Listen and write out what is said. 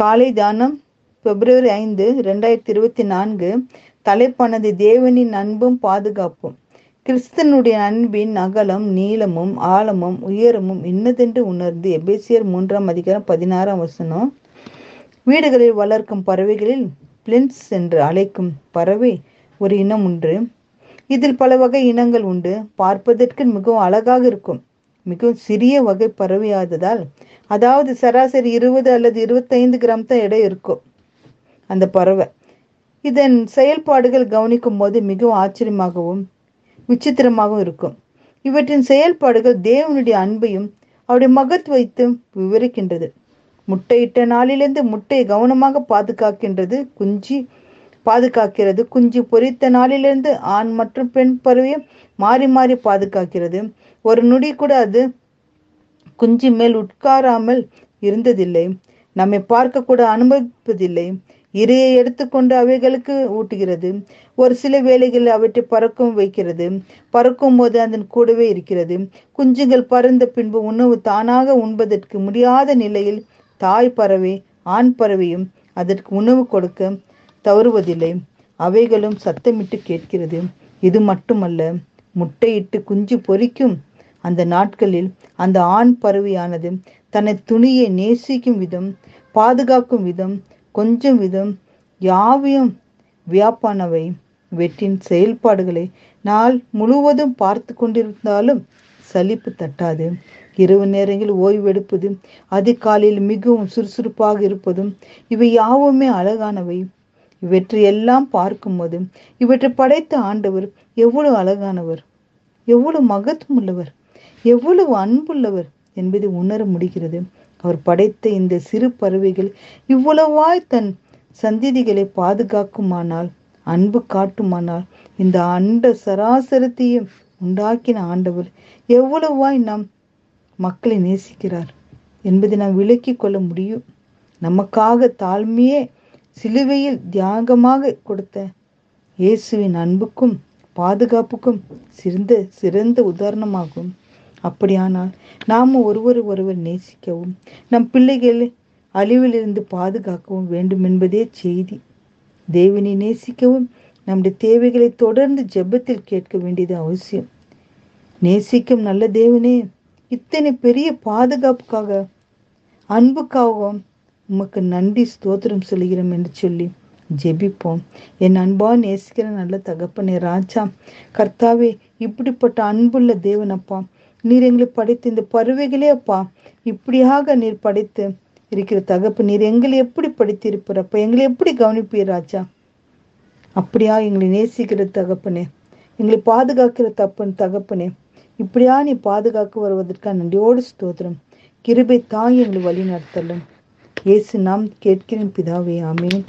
காலை தானம் பிப்ரவரி ஐந்து ரெண்டாயிரத்தி இருபத்தி நான்கு தலைப்பானது தேவனின் அன்பும் பாதுகாப்பும். கிறிஸ்தனுடைய அன்பின் அகலம் நீளமும் ஆழமும் உயரமும் இன்னதென்று உணர்ந்து எபேசியர் மூன்றாம் அதிகாரம் பதினாறாம் வசனம் வீடுகளில் வளர்க்கும் பறவைகளில் பிளின்ஸ் என்று அழைக்கும் பறவை ஒரு இனம் உண்டு. இதில் பல வகை இனங்கள் உண்டு. பார்ப்பதற்கு மிகவும் அழகாக இருக்கும். மிகவும் சிறிய வகை பறவையாததால் அதாவது சராசரி இருபது அல்லது இருபத்தைந்து கிராம் தான் எடை இருக்கும் அந்த பறவை. இதன் செயல்பாடுகள் கவனிக்கும் போது மிகவும் ஆச்சரியமாகவும் விசித்திரமாகவும் இருக்கும். இவற்றின் செயல்பாடுகள் தேவனுடைய அன்பையும் அவருடைய மகத்துவத்தையும் விவரிக்கின்றது. முட்டையிட்ட நாளிலிருந்து முட்டையை கவனமாக பாதுகாக்கின்றது குஞ்சு பாதுகாக்கிறது. குஞ்சு பொரித்த நாளிலிருந்து ஆண் மற்றும் பெண் பறவையை மாறி மாறி பாதுகாக்கிறது. ஒரு நொடி கூட அது குஞ்சு மேல் உட்காராமல் இருந்ததில்லை. நம்மை பார்க்க கூட அனுமதிப்பதில்லை. இரையை எடுத்துக்கொண்டு அவைகளுக்கு ஊட்டுகிறது. ஒரு சில வேளைகளில் அவற்றை பறக்கும் வைக்கிறது. பறக்கும் போது அதன் கூடவே இருக்கிறது. குஞ்சுகள் பறந்த பின்பு உணவு தானாக உண்பதற்கு முடியாத நிலையில் தாய் பறவை ஆண் பறவையும் அதற்கு உணவு கொடுக்க தவறுவதில்லை. அவைகளும் சத்தமிட்டு கேட்கிறது. இது மட்டுமல்ல முட்டையிட்டு குஞ்சு பொறிக்கும் அந்த நாட்களில் அந்த ஆண் பறவையானது தன்னை துணியை நேசிக்கும் விதம் பாதுகாக்கும் விதம் கொஞ்சம் விதம் யாவையும் வியாப்பானவை வெட்டின் செயல்பாடுகளை நாள் முழுவதும் பார்த்து கொண்டிருந்தாலும் சலிப்பு தட்டாது. இரவு நேரங்களில் ஓய்வெடுப்பது அதிகாலையில் மிகவும் சுறுசுறுப்பாக இருப்பதும் இவை யாவுமே அழகானவை. இவற்றை எல்லாம் பார்க்கும்போது இவற்றை படைத்த ஆண்டவர் எவ்வளவு அழகானவர் எவ்வளவு மகத்துவம் உள்ளவர் எவ்வளவு அன்புள்ளவர் என்பதை உணர முடிகிறது. அவர் படைத்த இந்த சிறு பறவைகள் இவ்வளவாய் தன் சந்திதிகளை பாதுகாக்குமானால் அன்பு காட்டுமானால் இந்த அண்ட சராசரத்தையும் உண்டாக்கின ஆண்டவர் எவ்வளவாய் நாம் மக்களை நேசிக்கிறார் என்பதை நாம் விளக்கிக் கொள்ள முடியும். நமக்காக தாழ்மையே சிலுவையில் தியாகமாக கொடுத்த இயேசுவின் அன்புக்கும் பாதுகாப்புக்கும் சிறந்த சிறந்த உதாரணமாகும். அப்படியானால் நாம் ஒருவர் ஒருவர் நேசிக்கவும் நம் பிள்ளைகளை அழிவிலிருந்து பாதுகாக்கவும் வேண்டும் என்பதே செய்தி. தேவனை நேசிக்கவும் நம்முடைய தேவைகளை தொடர்ந்து ஜெபத்தில் கேட்க வேண்டியது அவசியம். நேசிக்கும் நல்ல தேவனே இத்தனை பெரிய பாதுகாப்புக்காக அன்புக்காகவும் உமக்கு நன்றி ஸ்தோத்திரம் சொல்கிறோம் என்று சொல்லி ஜெபிப்போம். என் அன்பா நேசிக்கிற நல்ல தகப்பனே ராஜா கர்த்தாவே இப்படிப்பட்ட அன்புள்ள தேவனப்பா நீர் எங்களை படைத்து இந்த பறவைகளே அப்பா இப்படியாக நீர் படைத்து இருக்கிற தகப்பு நீர் எங்களை எப்படி படித்திருப்பறப்ப எங்களை எப்படி கவனிப்பீர் ராஜா? அப்படியா எங்களை நேசிக்கிற தகப்பனே எங்களை பாதுகாக்கிற தப்பன் தகப்பனே இப்படியா நீ பாதுகாக்க வருவதற்காக நன்றியோடு ஸ்தோத்திரம். கிருபை தாய் எங்களை வழி நடத்தலும். இயேசு நாம் கேட்கிறேன் பிதாவே ஆமேன்.